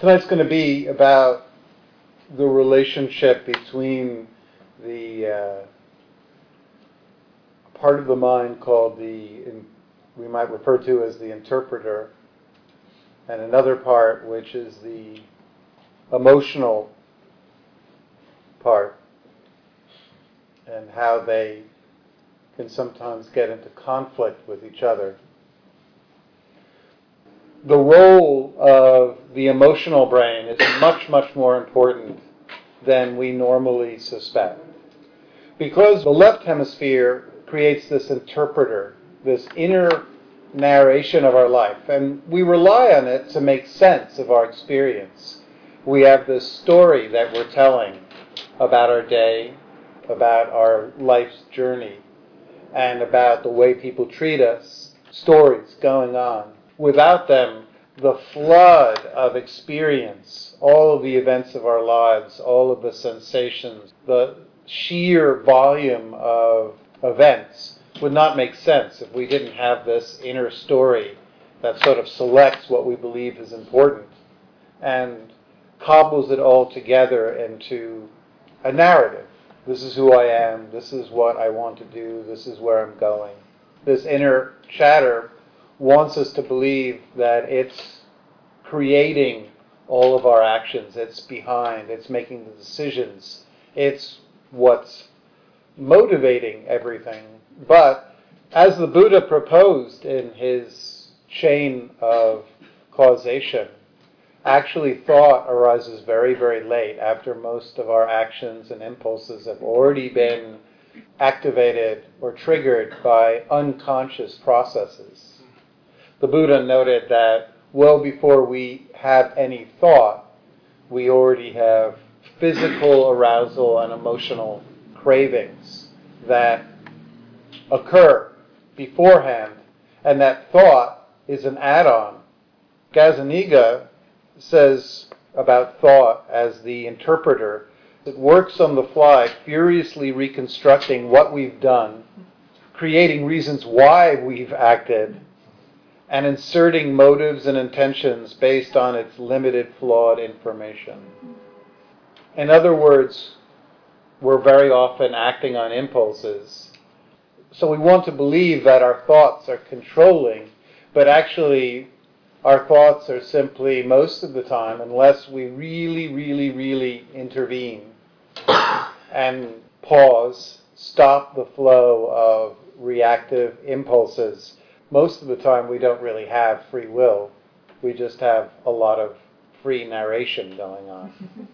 Tonight's going to be about the relationship between the uh, part of the mind called the, we might refer to as the interpreter, and another part which is the emotional part, and how they can sometimes get into conflict with each other the role of the emotional brain is much, much more important than we normally suspect. Because the left hemisphere creates this interpreter, this inner narration of our life, and we rely on it to make sense of our experience. We have this story that we're telling about our day, about our life's journey, and about the way people treat us, stories going on. Without them, the flood of experience, all of the events of our lives, all of the sensations, the sheer volume of events would not make sense if we didn't have this inner story that sort of selects what we believe is important and cobbles it all together into a narrative. This is who I am, this is what I want to do, this is where I'm going. This inner chatter wants us to believe that it's creating all of our actions. It's behind. It's making the decisions. It's what's motivating everything. But as the Buddha proposed in his chain of causation, actually thought arises very, very late after most of our actions and impulses have already been activated or triggered by unconscious processes the Buddha noted that well before we have any thought, we already have physical arousal and emotional cravings that occur beforehand, and that thought is an add on. Gazzaniga says about thought as the interpreter that works on the fly, furiously reconstructing what we've done, creating reasons why we've acted and inserting motives and intentions based on its limited, flawed information. In other words, we're very often acting on impulses. So we want to believe that our thoughts are controlling, but actually, our thoughts are simply, most of the time, unless we really, really, really intervene and pause, stop the flow of reactive impulses most of the time we don't really have free will. We just have a lot of free narration going on.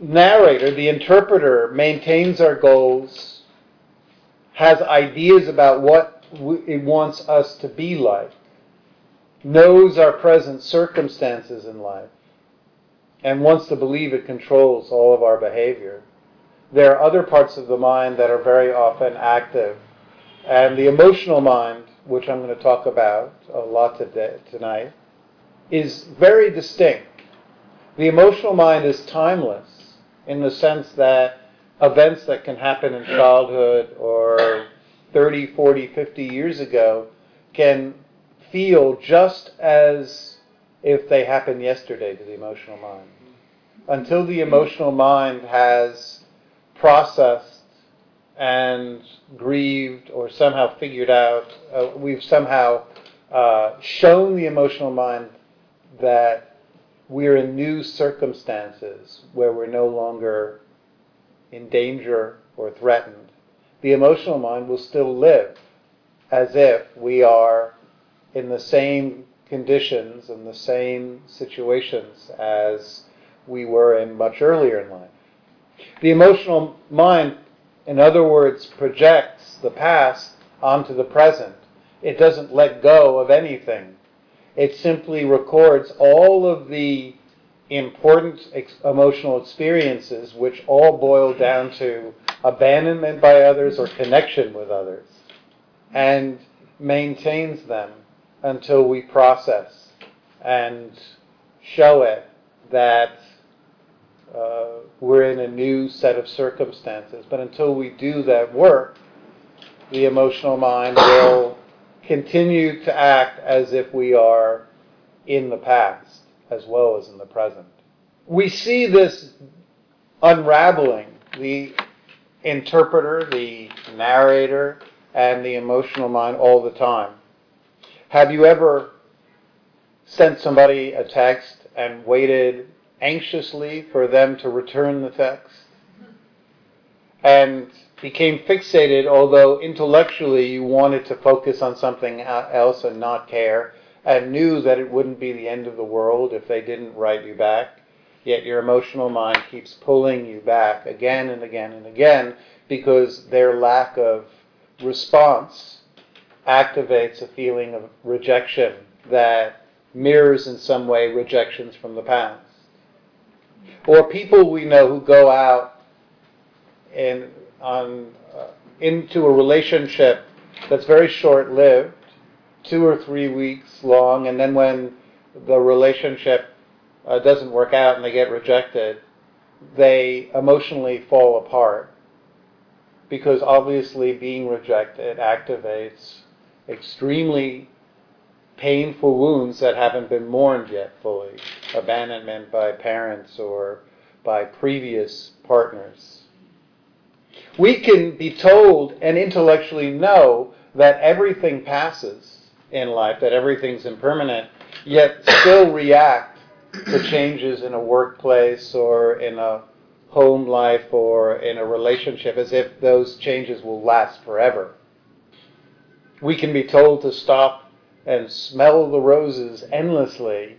Narrator, the interpreter, maintains our goals, has ideas about what it wants us to be like, knows our present circumstances in life, and wants to believe it controls all of our behavior. There are other parts of the mind that are very often active and the emotional mind, which I'm going to talk about a lot today, tonight, is very distinct. The emotional mind is timeless in the sense that events that can happen in childhood or 30, 40, 50 years ago can feel just as if they happened yesterday to the emotional mind. Until the emotional mind has processed and grieved or somehow figured out, uh, we've somehow uh, shown the emotional mind that we're in new circumstances where we're no longer in danger or threatened. The emotional mind will still live as if we are in the same conditions and the same situations as we were in much earlier in life. The emotional mind in other words, projects the past onto the present. It doesn't let go of anything. It simply records all of the important ex- emotional experiences, which all boil down to abandonment by others or connection with others, and maintains them until we process and show it that uh, we're in a new set of circumstances. But until we do that work, the emotional mind will continue to act as if we are in the past, as well as in the present. We see this unraveling. The interpreter, the narrator, and the emotional mind all the time. Have you ever sent somebody a text and waited anxiously for them to return the text? And became fixated, although intellectually you wanted to focus on something else and not care, and knew that it wouldn't be the end of the world if they didn't write you back. Yet your emotional mind keeps pulling you back again and again and again because their lack of response activates a feeling of rejection that mirrors in some way rejections from the past. Or people we know who go out and on, uh, into a relationship that's very short lived, two or three weeks long, and then when the relationship uh, doesn't work out and they get rejected, they emotionally fall apart because obviously being rejected activates extremely painful wounds that haven't been mourned yet fully abandonment by parents or by previous partners. We can be told and intellectually know that everything passes in life, that everything's impermanent, yet still react to changes in a workplace or in a home life or in a relationship as if those changes will last forever. We can be told to stop and smell the roses endlessly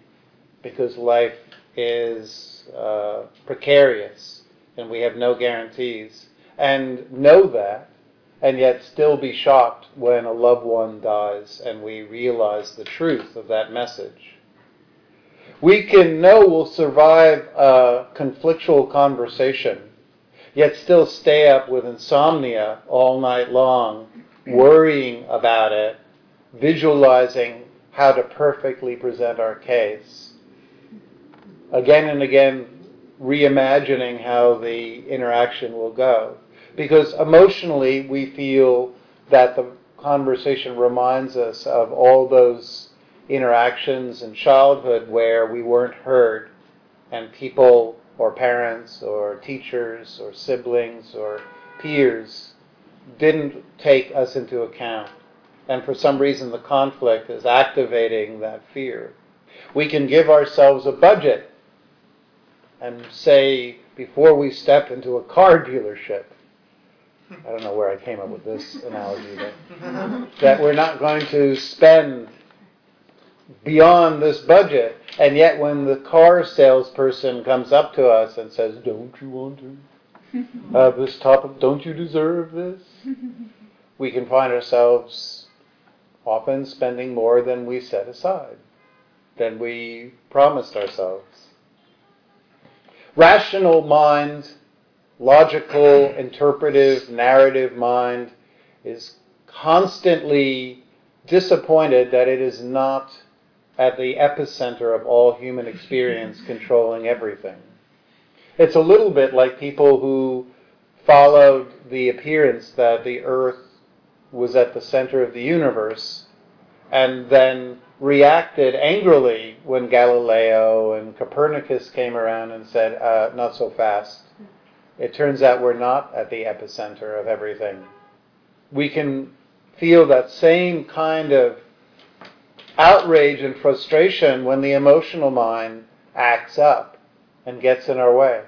because life is uh, precarious and we have no guarantees, and know that, and yet still be shocked when a loved one dies and we realize the truth of that message. We can know we'll survive a conflictual conversation, yet still stay up with insomnia all night long, worrying about it, visualizing how to perfectly present our case. Again and again, reimagining how the interaction will go. Because emotionally, we feel that the conversation reminds us of all those interactions in childhood where we weren't heard and people or parents or teachers or siblings or peers didn't take us into account. And for some reason, the conflict is activating that fear. We can give ourselves a budget and say, before we step into a car dealership, I don't know where I came up with this analogy, but that we're not going to spend beyond this budget. And yet, when the car salesperson comes up to us and says, Don't you want to have this topic? Don't you deserve this? we can find ourselves often spending more than we set aside, than we promised ourselves. Rational mind, logical, interpretive, narrative mind is constantly disappointed that it is not at the epicenter of all human experience, controlling everything. It's a little bit like people who followed the appearance that the earth was at the center of the universe and then reacted angrily when Galileo and Copernicus came around and said, uh, not so fast. It turns out we're not at the epicenter of everything. We can feel that same kind of outrage and frustration when the emotional mind acts up and gets in our way.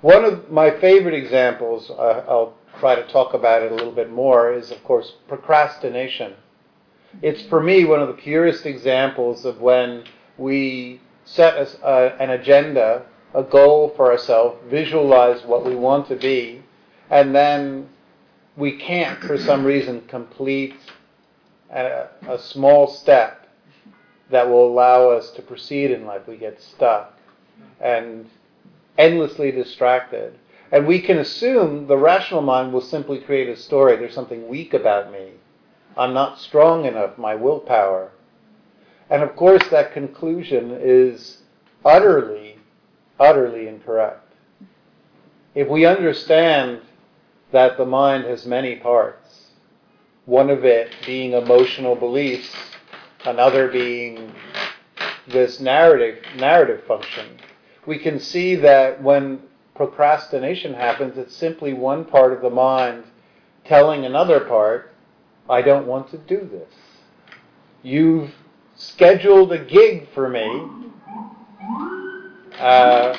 One of my favorite examples, uh, I'll try to talk about it a little bit more, is of course procrastination. It's for me one of the purest examples of when we set a, an agenda, a goal for ourselves, visualize what we want to be, and then we can't, for some reason, complete a, a small step that will allow us to proceed in life. We get stuck and endlessly distracted. And we can assume the rational mind will simply create a story. There's something weak about me. I'm not strong enough, my willpower. And of course, that conclusion is utterly, utterly incorrect. If we understand that the mind has many parts, one of it being emotional beliefs, another being this narrative narrative function, we can see that when procrastination happens, it's simply one part of the mind telling another part, I don't want to do this. You've scheduled a gig for me uh,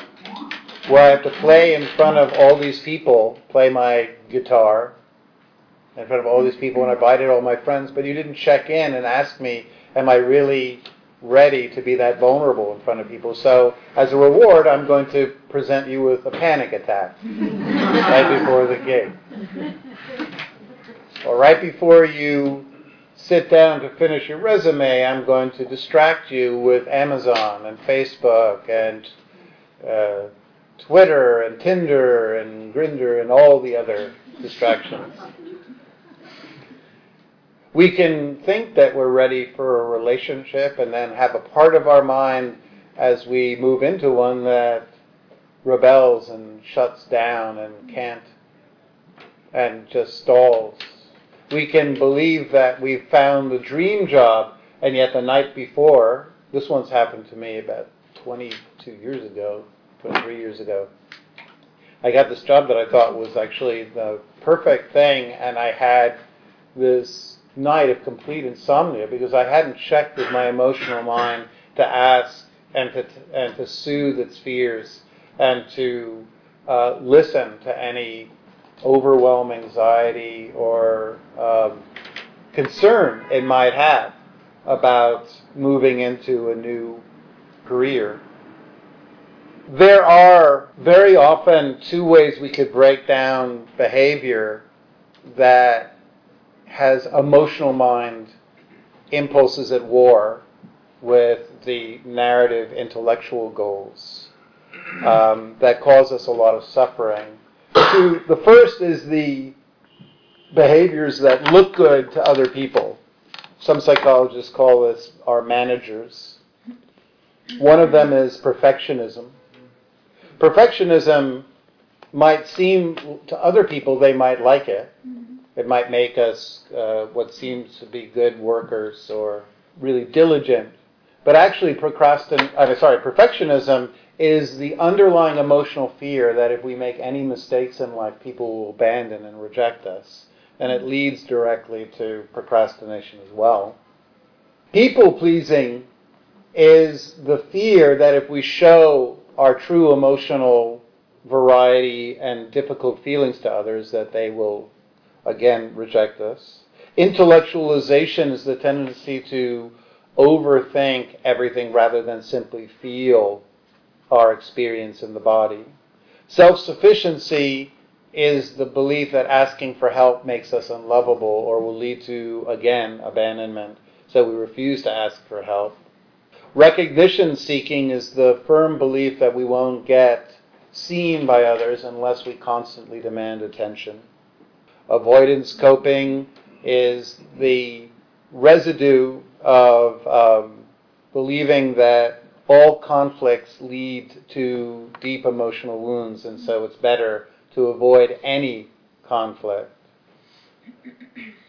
where I have to play in front of all these people, play my guitar in front of all these people, and I invited all my friends, but you didn't check in and ask me, am I really ready to be that vulnerable in front of people? So, as a reward, I'm going to present you with a panic attack right before the gig. Or right before you sit down to finish your resume, I'm going to distract you with Amazon and Facebook and uh, Twitter and Tinder and Grindr and all the other distractions. We can think that we're ready for a relationship and then have a part of our mind as we move into one that rebels and shuts down and can't and just stalls. We can believe that we've found the dream job and yet the night before, this one's happened to me about 22 years ago, 23 years ago. I got this job that I thought was actually the perfect thing, and I had this night of complete insomnia because I hadn't checked with my emotional mind to ask and to, and to soothe its fears and to uh, listen to any overwhelming anxiety or um, concern it might have about moving into a new career. There are very often two ways we could break down behavior that has emotional mind impulses at war with the narrative intellectual goals um, that cause us a lot of suffering. The first is the behaviors that look good to other people. Some psychologists call this our managers. One of them is perfectionism. Perfectionism might seem to other people they might like it. It might make us uh, what seems to be good workers or really diligent. But actually, procrastin- uh, sorry, perfectionism is the underlying emotional fear that if we make any mistakes in life, people will abandon and reject us. And it leads directly to procrastination as well. People pleasing is the fear that if we show our true emotional variety and difficult feelings to others, that they will again reject us. Intellectualization is the tendency to overthink everything rather than simply feel our experience in the body. Self sufficiency is the belief that asking for help makes us unlovable or will lead to, again, abandonment. So we refuse to ask for help. Recognition seeking is the firm belief that we won't get seen by others unless we constantly demand attention. Avoidance coping is the residue of um, believing that all conflicts lead to deep emotional wounds, and so it's better to avoid any conflict.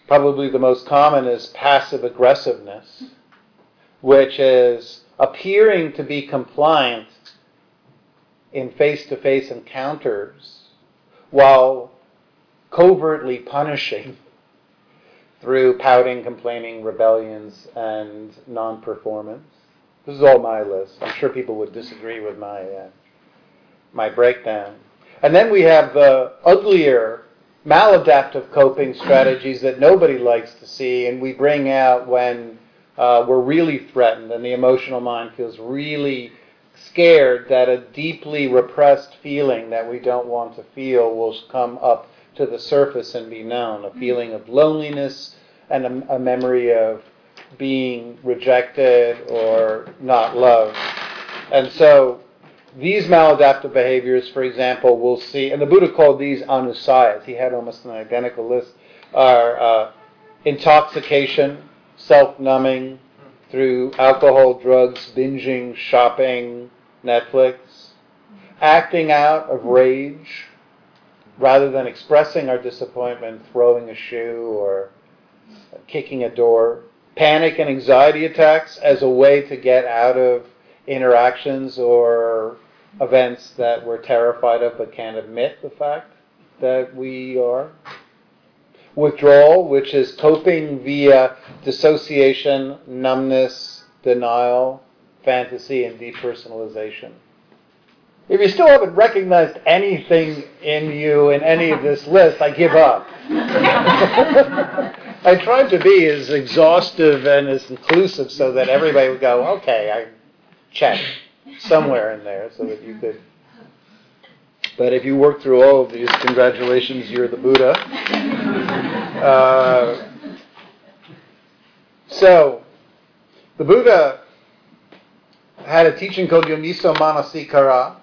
Probably the most common is passive aggressiveness, which is appearing to be compliant in face to face encounters while covertly punishing through pouting, complaining, rebellions, and non performance. This is all my list. I'm sure people would disagree with my, uh, my breakdown. And then we have the uglier maladaptive coping strategies that nobody likes to see, and we bring out when uh, we're really threatened and the emotional mind feels really scared that a deeply repressed feeling that we don't want to feel will come up to the surface and be known. A feeling of loneliness and a, a memory of being rejected or not loved. And so these maladaptive behaviors, for example, we'll see, and the Buddha called these anusayas, he had almost an identical list, are uh, intoxication, self numbing through alcohol, drugs, binging, shopping, Netflix, acting out of rage, rather than expressing our disappointment, throwing a shoe or kicking a door, panic and anxiety attacks as a way to get out of interactions or events that we're terrified of but can't admit the fact that we are. Withdrawal, which is coping via dissociation, numbness, denial, fantasy, and depersonalization. If you still haven't recognized anything in you in any of this list, I give up. I tried to be as exhaustive and as inclusive so that everybody would go, okay, I check somewhere in there so that you could. But if you work through all of these, congratulations, you're the Buddha. Uh, so, the Buddha had a teaching called Yoniso Manasikara,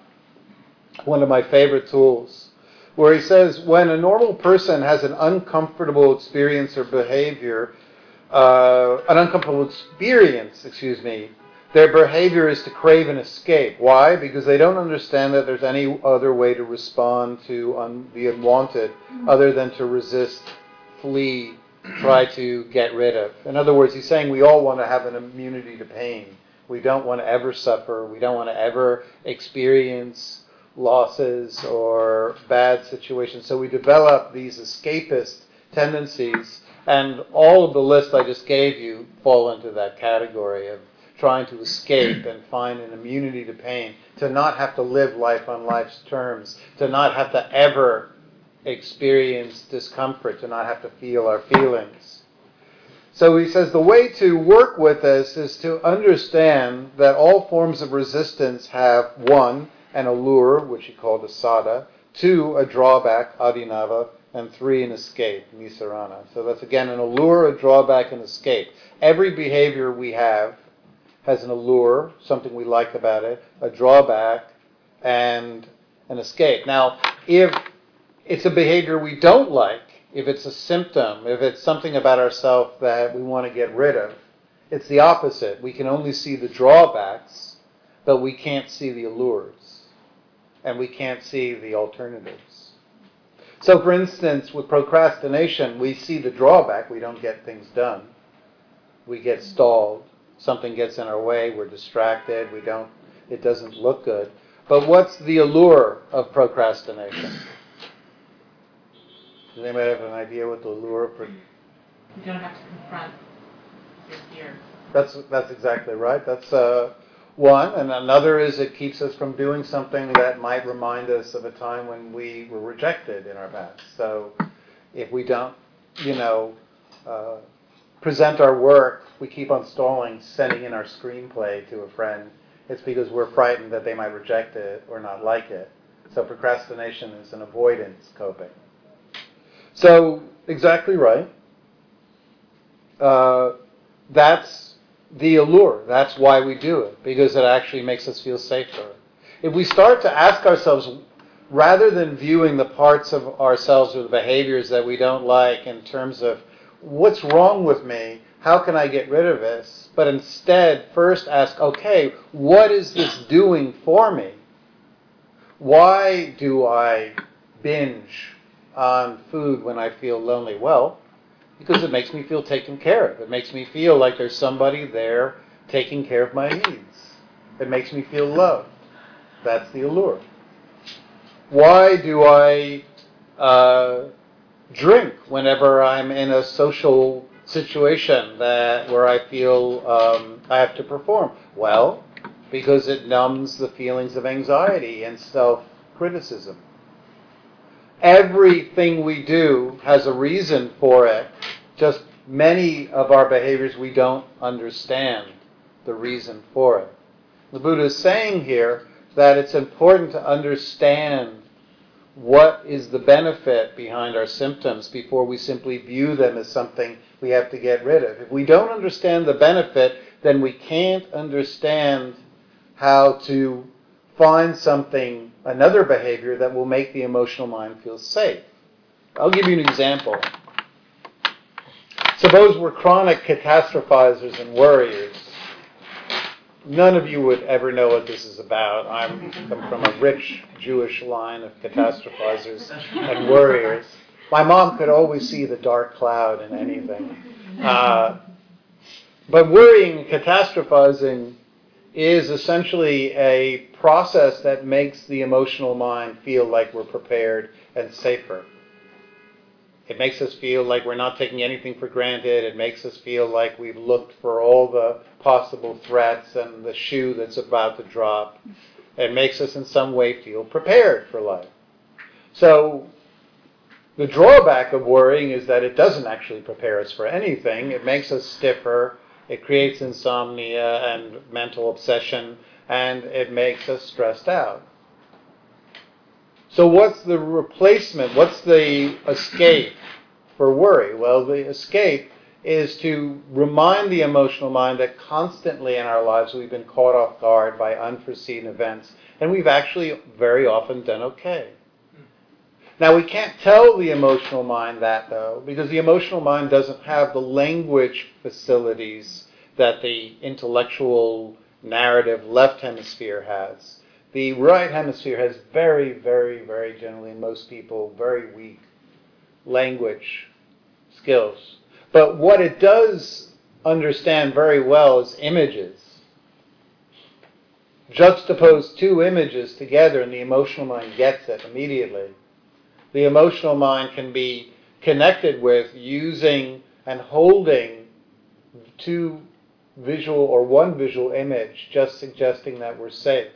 one of my favorite tools, where he says when a normal person has an uncomfortable experience or behavior, uh, an uncomfortable experience, excuse me, their behavior is to crave an escape. Why? Because they don't understand that there's any other way to respond to un- the unwanted other than to resist, flee, try to get rid of. In other words, he's saying we all want to have an immunity to pain. We don't want to ever suffer. We don't want to ever experience losses or bad situations. So we develop these escapist tendencies, and all of the list I just gave you fall into that category of trying to escape and find an immunity to pain, to not have to live life on life's terms, to not have to ever experience discomfort, to not have to feel our feelings. So he says the way to work with this is to understand that all forms of resistance have one, an allure, which he called assada, two, a drawback, adinava, and three, an escape, nisarana. So that's again an allure, a drawback, and escape. Every behavior we have has an allure, something we like about it, a drawback, and an escape. Now, if it's a behavior we don't like, if it's a symptom, if it's something about ourselves that we want to get rid of, it's the opposite. We can only see the drawbacks, but we can't see the allures, and we can't see the alternatives. So, for instance, with procrastination, we see the drawback, we don't get things done, we get stalled something gets in our way, we're distracted, we don't, it doesn't look good. But what's the allure of procrastination? Does anybody have an idea what the allure of You don't have to confront your fear. That's that's exactly right. That's uh, one, and another is it keeps us from doing something that might remind us of a time when we were rejected in our past. So, if we don't, you know, uh, present our work, we keep on stalling, sending in our screenplay to a friend. It's because we're frightened that they might reject it or not like it. So procrastination is an avoidance coping. So exactly right. Uh, that's the allure. That's why we do it because it actually makes us feel safer. If we start to ask ourselves, rather than viewing the parts of ourselves or the behaviors that we don't like in terms of what's wrong with me? How can I get rid of this? But instead, first ask, okay, what is this doing for me? Why do I binge on food when I feel lonely? Well, because it makes me feel taken care of. It makes me feel like there's somebody there taking care of my needs. It makes me feel loved. That's the allure. Why do I uh, drink whenever I'm in a social situation that where I feel um, I have to perform? Well, because it numbs the feelings of anxiety and self criticism. Everything we do has a reason for it. Just many of our behaviors we don't understand the reason for it. The Buddha is saying here that it's important to understand what is the benefit behind our symptoms before we simply view them as something we have to get rid of. If we don't understand the benefit, then we can't understand how to find something, another behavior that will make the emotional mind feel safe. I'll give you an example. Suppose we're chronic catastrophizers and worriers none of you would ever know what this is about. I'm come from a rich Jewish line of catastrophizers and worriers. My mom could always see the dark cloud in anything. Uh, but worrying catastrophizing is essentially a process that makes the emotional mind feel like we're prepared and safer. It makes us feel like we're not taking anything for granted. It makes us feel like we've looked for all the possible threats and the shoe that's about to drop. It makes us in some way feel prepared for life. So the drawback of worrying is that it doesn't actually prepare us for anything. It makes us stiffer. It creates insomnia and mental obsession, and it makes us stressed out. So, what's the replacement? What's the escape for worry? Well, the escape is to remind the emotional mind that constantly in our lives we've been caught off guard by unforeseen events, and we've actually very often done okay. Now, we can't tell the emotional mind that, though, because the emotional mind doesn't have the language facilities that the intellectual narrative left hemisphere has. The right hemisphere has very, very, very generally, most people, very weak language skills. But what it does understand very well is images. Juxtapose two images together, and the emotional mind gets it immediately. The emotional mind can be connected with using and holding two visual or one visual image, just suggesting that we're safe.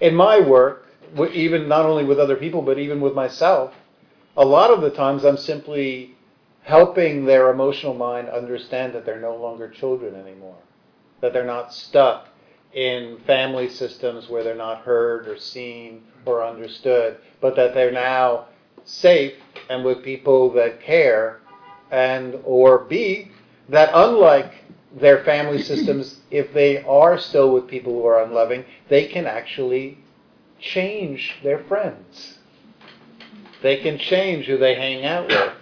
In my work, even not only with other people, but even with myself, a lot of the times I'm simply helping their emotional mind understand that they're no longer children anymore, that they're not stuck in family systems where they're not heard or seen or understood, but that they're now safe and with people that care, and or B, that unlike their family systems, if they are still with people who are unloving, they can actually change their friends. They can change who they hang out with.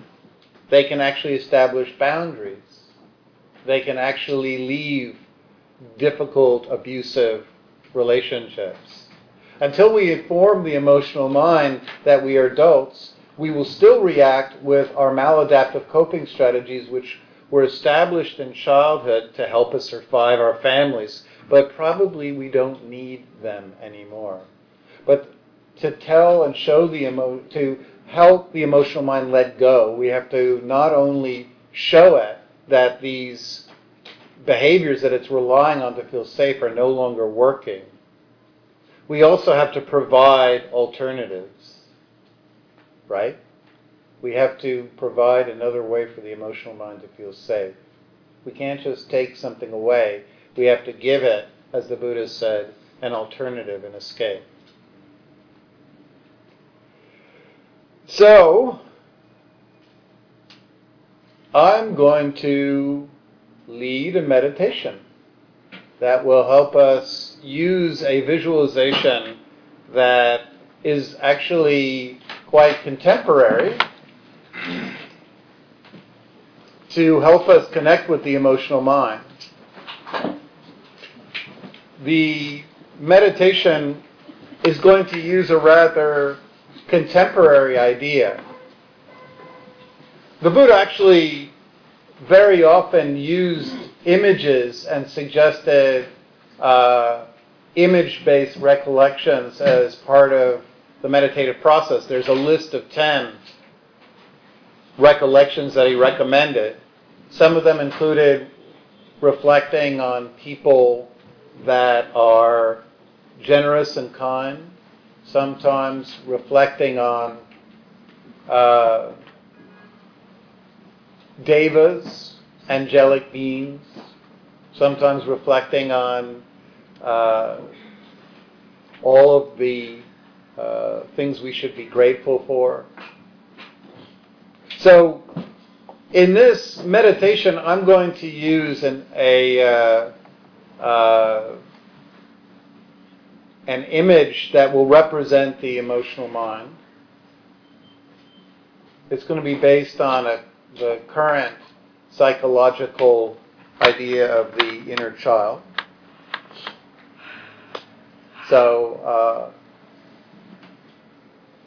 They can actually establish boundaries. They can actually leave difficult, abusive relationships. Until we inform the emotional mind that we are adults, we will still react with our maladaptive coping strategies, which were established in childhood to help us survive our families, but probably we don't need them anymore. But to tell and show the emo- to help the emotional mind let go, we have to not only show it that these behaviors that it's relying on to feel safe are no longer working. We also have to provide alternatives, right? We have to provide another way for the emotional mind to feel safe. We can't just take something away. We have to give it, as the Buddha said, an alternative, an escape. So, I'm going to lead a meditation that will help us use a visualization that is actually quite contemporary to help us connect with the emotional mind. The meditation is going to use a rather contemporary idea. The Buddha actually very often used images and suggested uh, image based recollections as part of the meditative process. There's a list of 10 recollections that he recommended. Some of them included reflecting on people that are generous and kind, sometimes reflecting on uh, devas, angelic beings, sometimes reflecting on uh, all of the uh, things we should be grateful for. So, in this meditation, I'm going to use an, a uh, uh an image that will represent the emotional mind. It's going to be based on a, the current psychological idea of the inner child. So, uh,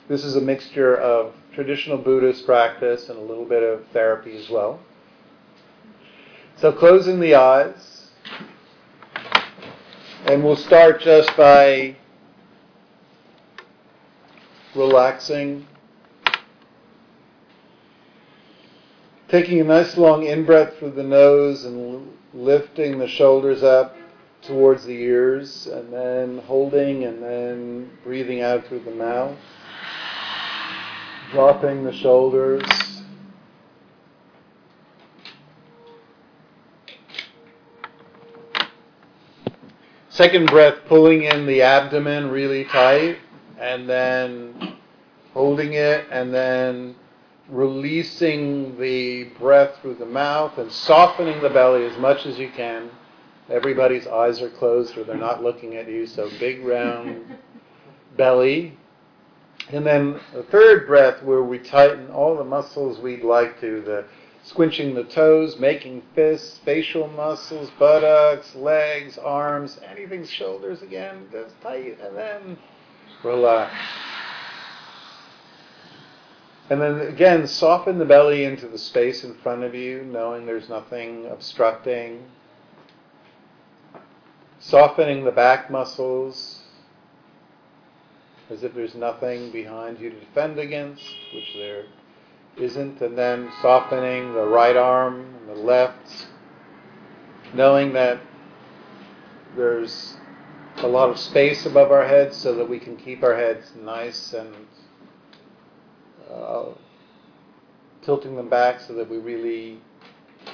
this is a mixture of traditional Buddhist practice and a little bit of therapy as well. So, closing the eyes And we'll start just by relaxing. Taking a nice long in breath through the nose and lifting the shoulders up towards the ears, and then holding and then breathing out through the mouth. Dropping the shoulders. Second breath, pulling in the abdomen really tight, and then holding it, and then releasing the breath through the mouth and softening the belly as much as you can. Everybody's eyes are closed or they're not looking at you, so big round belly. And then the third breath where we tighten all the muscles we'd like to, the squinching the toes, making fists, facial muscles, buttocks, legs, arms, anything, shoulders again, just tight, and then relax. And then again, soften the belly into the space in front of you, knowing there's nothing obstructing. Softening the back muscles as if there's nothing behind you to defend against, which there isn't, and then softening the right arm and the left, knowing that there's a lot of space above our heads so that we can keep our heads nice and uh, tilting them back so that we really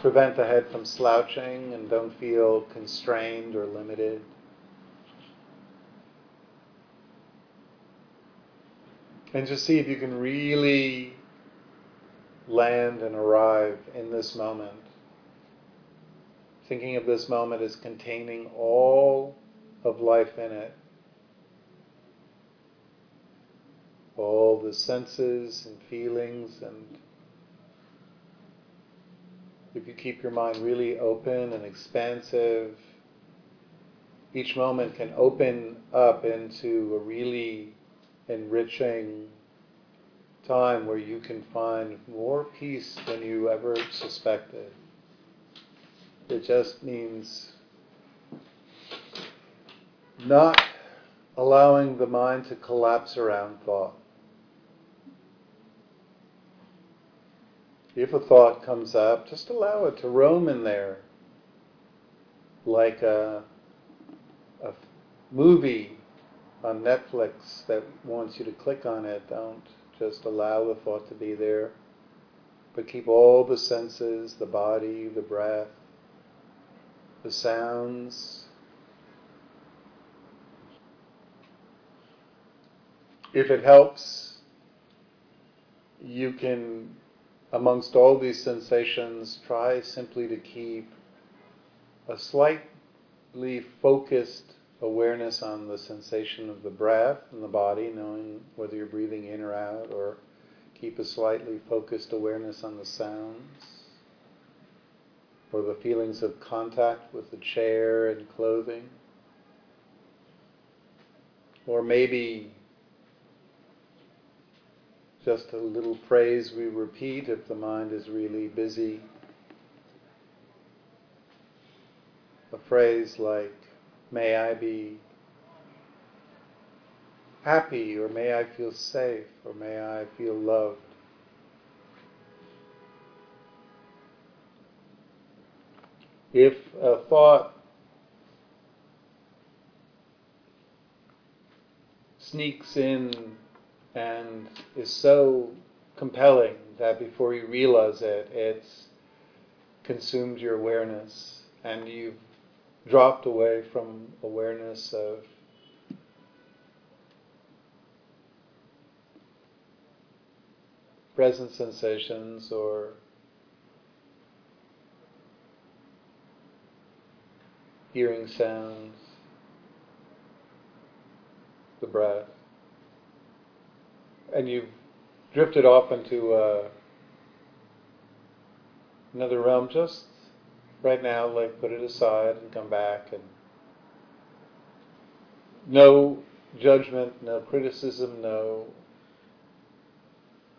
prevent the head from slouching and don't feel constrained or limited. And just see if you can really land and arrive in this moment. Thinking of this moment as containing all of life in it. All the senses and feelings, and if you keep your mind really open and expansive, each moment can open up into a really enriching time where you can find more peace than you ever suspected. It just means not allowing the mind to collapse around thought. If a thought comes up, just allow it to roam in there like a, a movie on Netflix that wants you to click on it. Don't just allow the thought to be there. But keep all the senses, the body, the breath, the sounds. If it helps, you can, amongst all these sensations, try simply to keep a slightly focused awareness on the sensation of the breath in the body, knowing whether you're breathing in or out, or keep a slightly focused awareness on the sounds, or the feelings of contact with the chair and clothing. Or maybe just a little phrase we repeat if the mind is really busy. A phrase like, May I be happy, or may I feel safe, or may I feel loved. If a thought sneaks in and is so compelling that before you realize it, it's consumed your awareness and you've dropped away from awareness of present sensations or hearing sounds, the breath, and you've drifted off into uh, another realm just right now, like put it aside and come back and no judgment, no criticism, no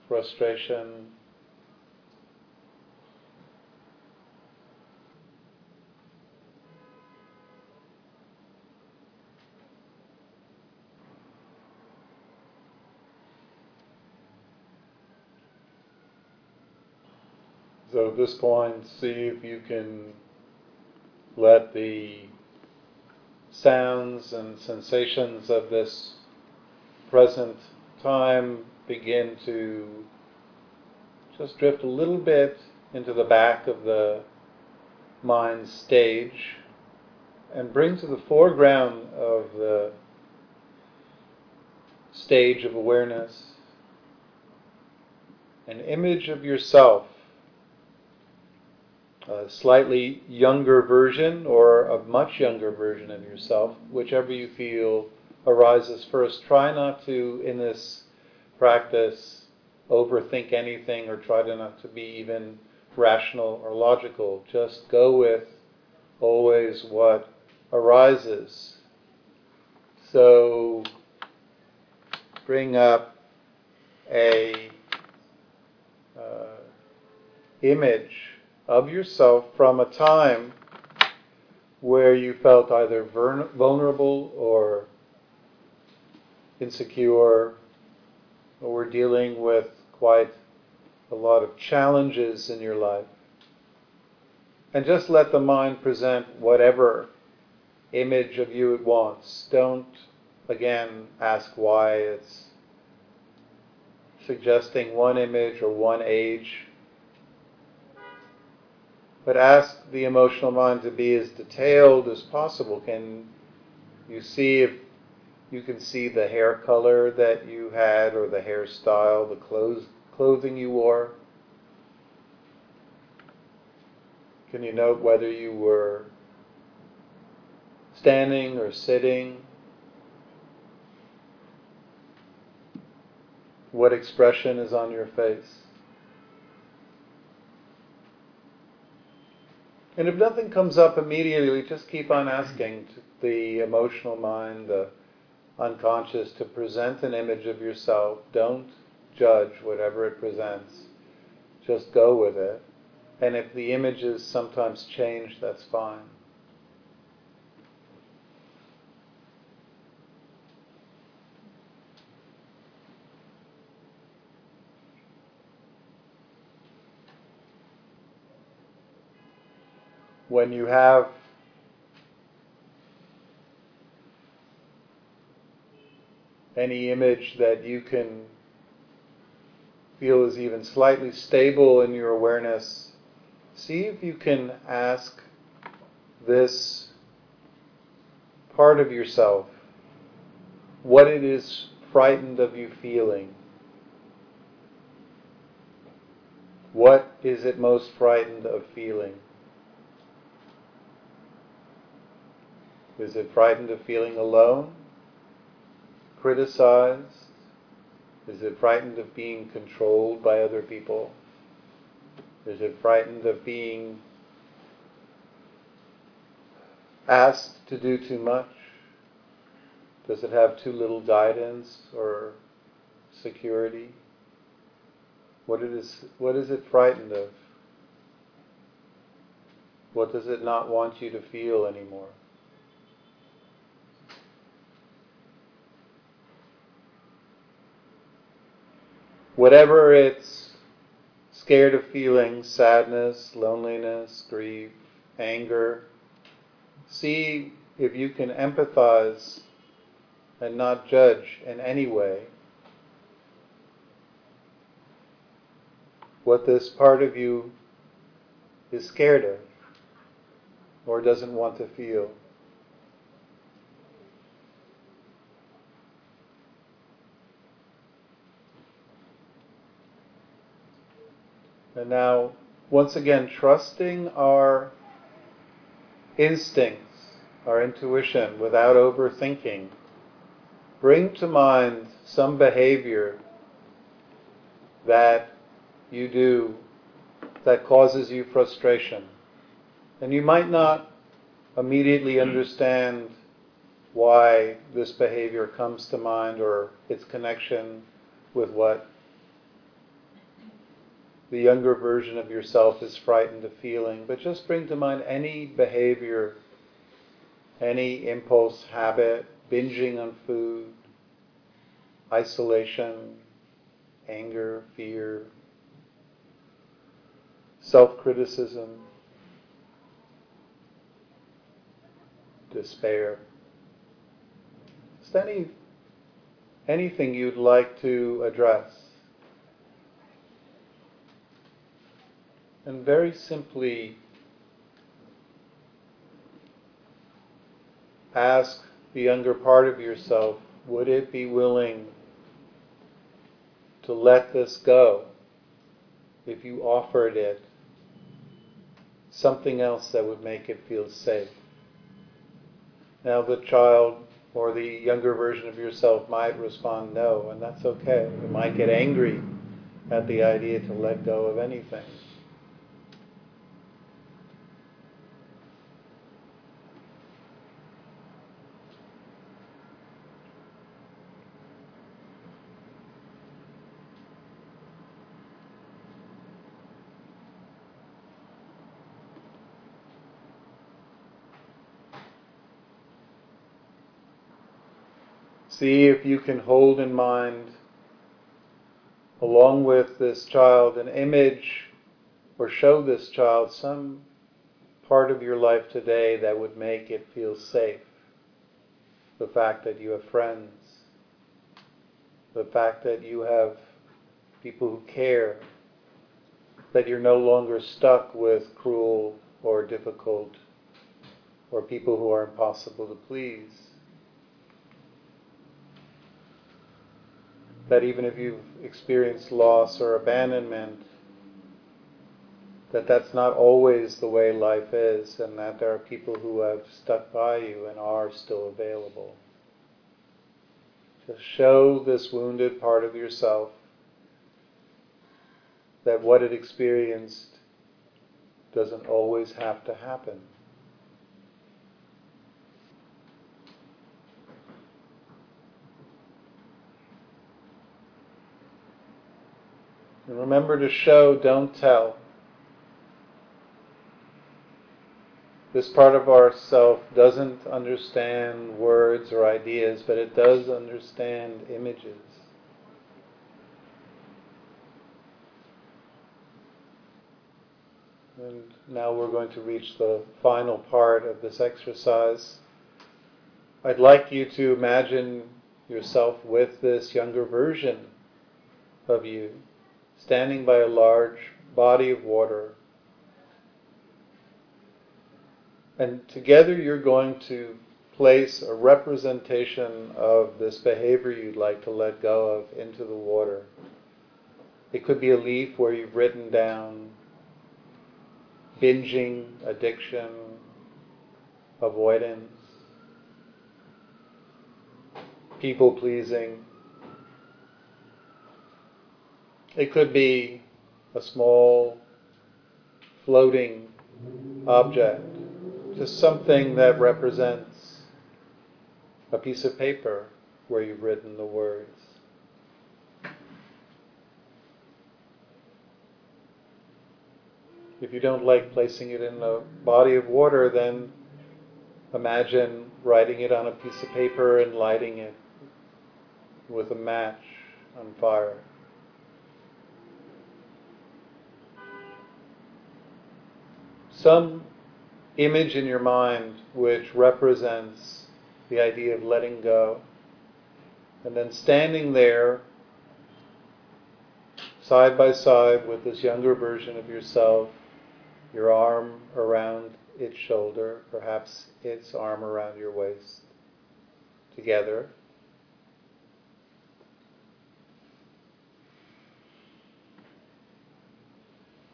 frustration. So at this point, see if you can let the sounds and sensations of this present time begin to just drift a little bit into the back of the mind stage and bring to the foreground of the stage of awareness an image of yourself, a slightly younger version or a much younger version of yourself, whichever you feel arises first. Try not to, in this practice, overthink anything or try to not to be even rational or logical. Just go with always what arises. So bring up a uh, image of yourself from a time where you felt either vulnerable or insecure or were dealing with quite a lot of challenges in your life. And just let the mind present whatever image of you it wants. Don't, again, ask why it's suggesting one image or one age. But ask the emotional mind to be as detailed as possible. Can you see if you can see the hair color that you had or the hairstyle, the clothes, clothing you wore? Can you note whether you were standing or sitting? What expression is on your face? And if nothing comes up immediately, just keep on asking the emotional mind, the unconscious, to present an image of yourself. Don't judge whatever it presents. Just go with it. And if the images sometimes change, that's fine. When you have any image that you can feel is even slightly stable in your awareness, see if you can ask this part of yourself what it is frightened of you feeling. What is it most frightened of feeling? Is it frightened of feeling alone? Criticized? Is it frightened of being controlled by other people? Is it frightened of being asked to do too much? Does it have too little guidance or security? What, it is, what is it frightened of? What does it not want you to feel anymore? Whatever it's scared of feeling sadness, loneliness, grief, anger see if you can empathize and not judge in any way what this part of you is scared of or doesn't want to feel. And now, once again, trusting our instincts, our intuition, without overthinking, bring to mind some behavior that you do that causes you frustration. And you might not immediately hmm. understand why this behavior comes to mind or its connection with what the younger version of yourself is frightened of feeling, but just bring to mind any behavior, any impulse, habit, binging on food, isolation, anger, fear, self criticism, despair. Just any, anything you'd like to address. And very simply ask the younger part of yourself would it be willing to let this go if you offered it something else that would make it feel safe? Now, the child or the younger version of yourself might respond no, and that's okay. You might get angry at the idea to let go of anything. See if you can hold in mind, along with this child, an image or show this child some part of your life today that would make it feel safe. The fact that you have friends, the fact that you have people who care, that you're no longer stuck with cruel or difficult or people who are impossible to please. That even if you've experienced loss or abandonment, that that's not always the way life is, and that there are people who have stuck by you and are still available. To show this wounded part of yourself that what it experienced doesn't always have to happen. And remember to show, don't tell. This part of ourself doesn't understand words or ideas, but it does understand images. And now we're going to reach the final part of this exercise. I'd like you to imagine yourself with this younger version of you standing by a large body of water. And together you're going to place a representation of this behavior you'd like to let go of into the water. It could be a leaf where you've written down binging, addiction, avoidance, people pleasing, It could be a small floating object, just something that represents a piece of paper where you've written the words. If you don't like placing it in a body of water, then imagine writing it on a piece of paper and lighting it with a match on fire. Some image in your mind which represents the idea of letting go. And then standing there side by side with this younger version of yourself, your arm around its shoulder, perhaps its arm around your waist, together.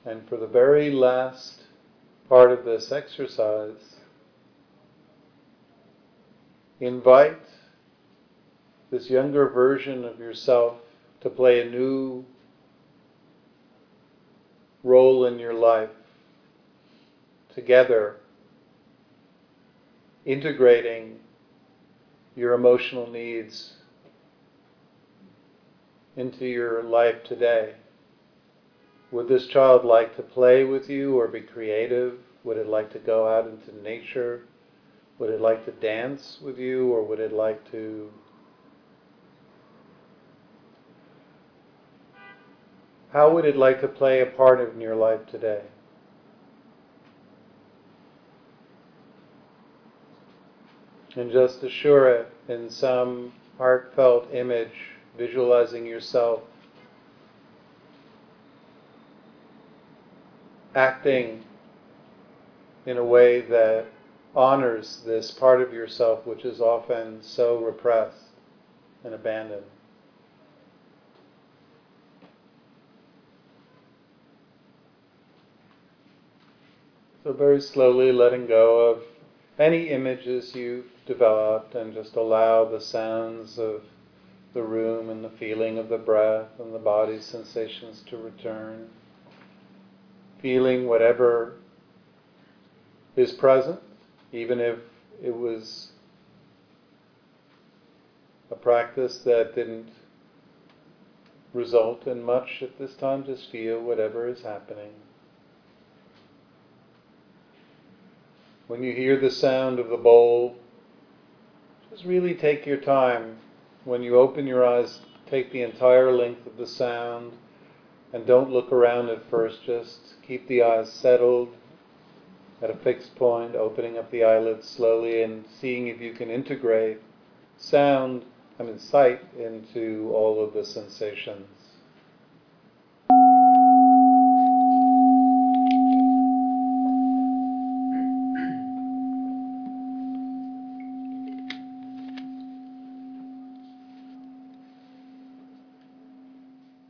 And for the very last part of this exercise, invite this younger version of yourself to play a new role in your life together, integrating your emotional needs into your life today. Would this child like to play with you or be creative? Would it like to go out into nature? Would it like to dance with you or would it like to How would it like to play a part in your life today? And just assure it in some heartfelt image, visualizing yourself acting in a way that honors this part of yourself which is often so repressed and abandoned. So, very slowly letting go of any images you've developed and just allow the sounds of the room and the feeling of the breath and the body's sensations to return. Feeling whatever is present, even if it was a practice that didn't result in much at this time, just feel whatever is happening. When you hear the sound of the bowl, just really take your time. When you open your eyes, take the entire length of the sound and don't look around at first. Just keep the eyes settled at a fixed point, opening up the eyelids slowly and seeing if you can integrate sound, I mean sight, into all of the sensations.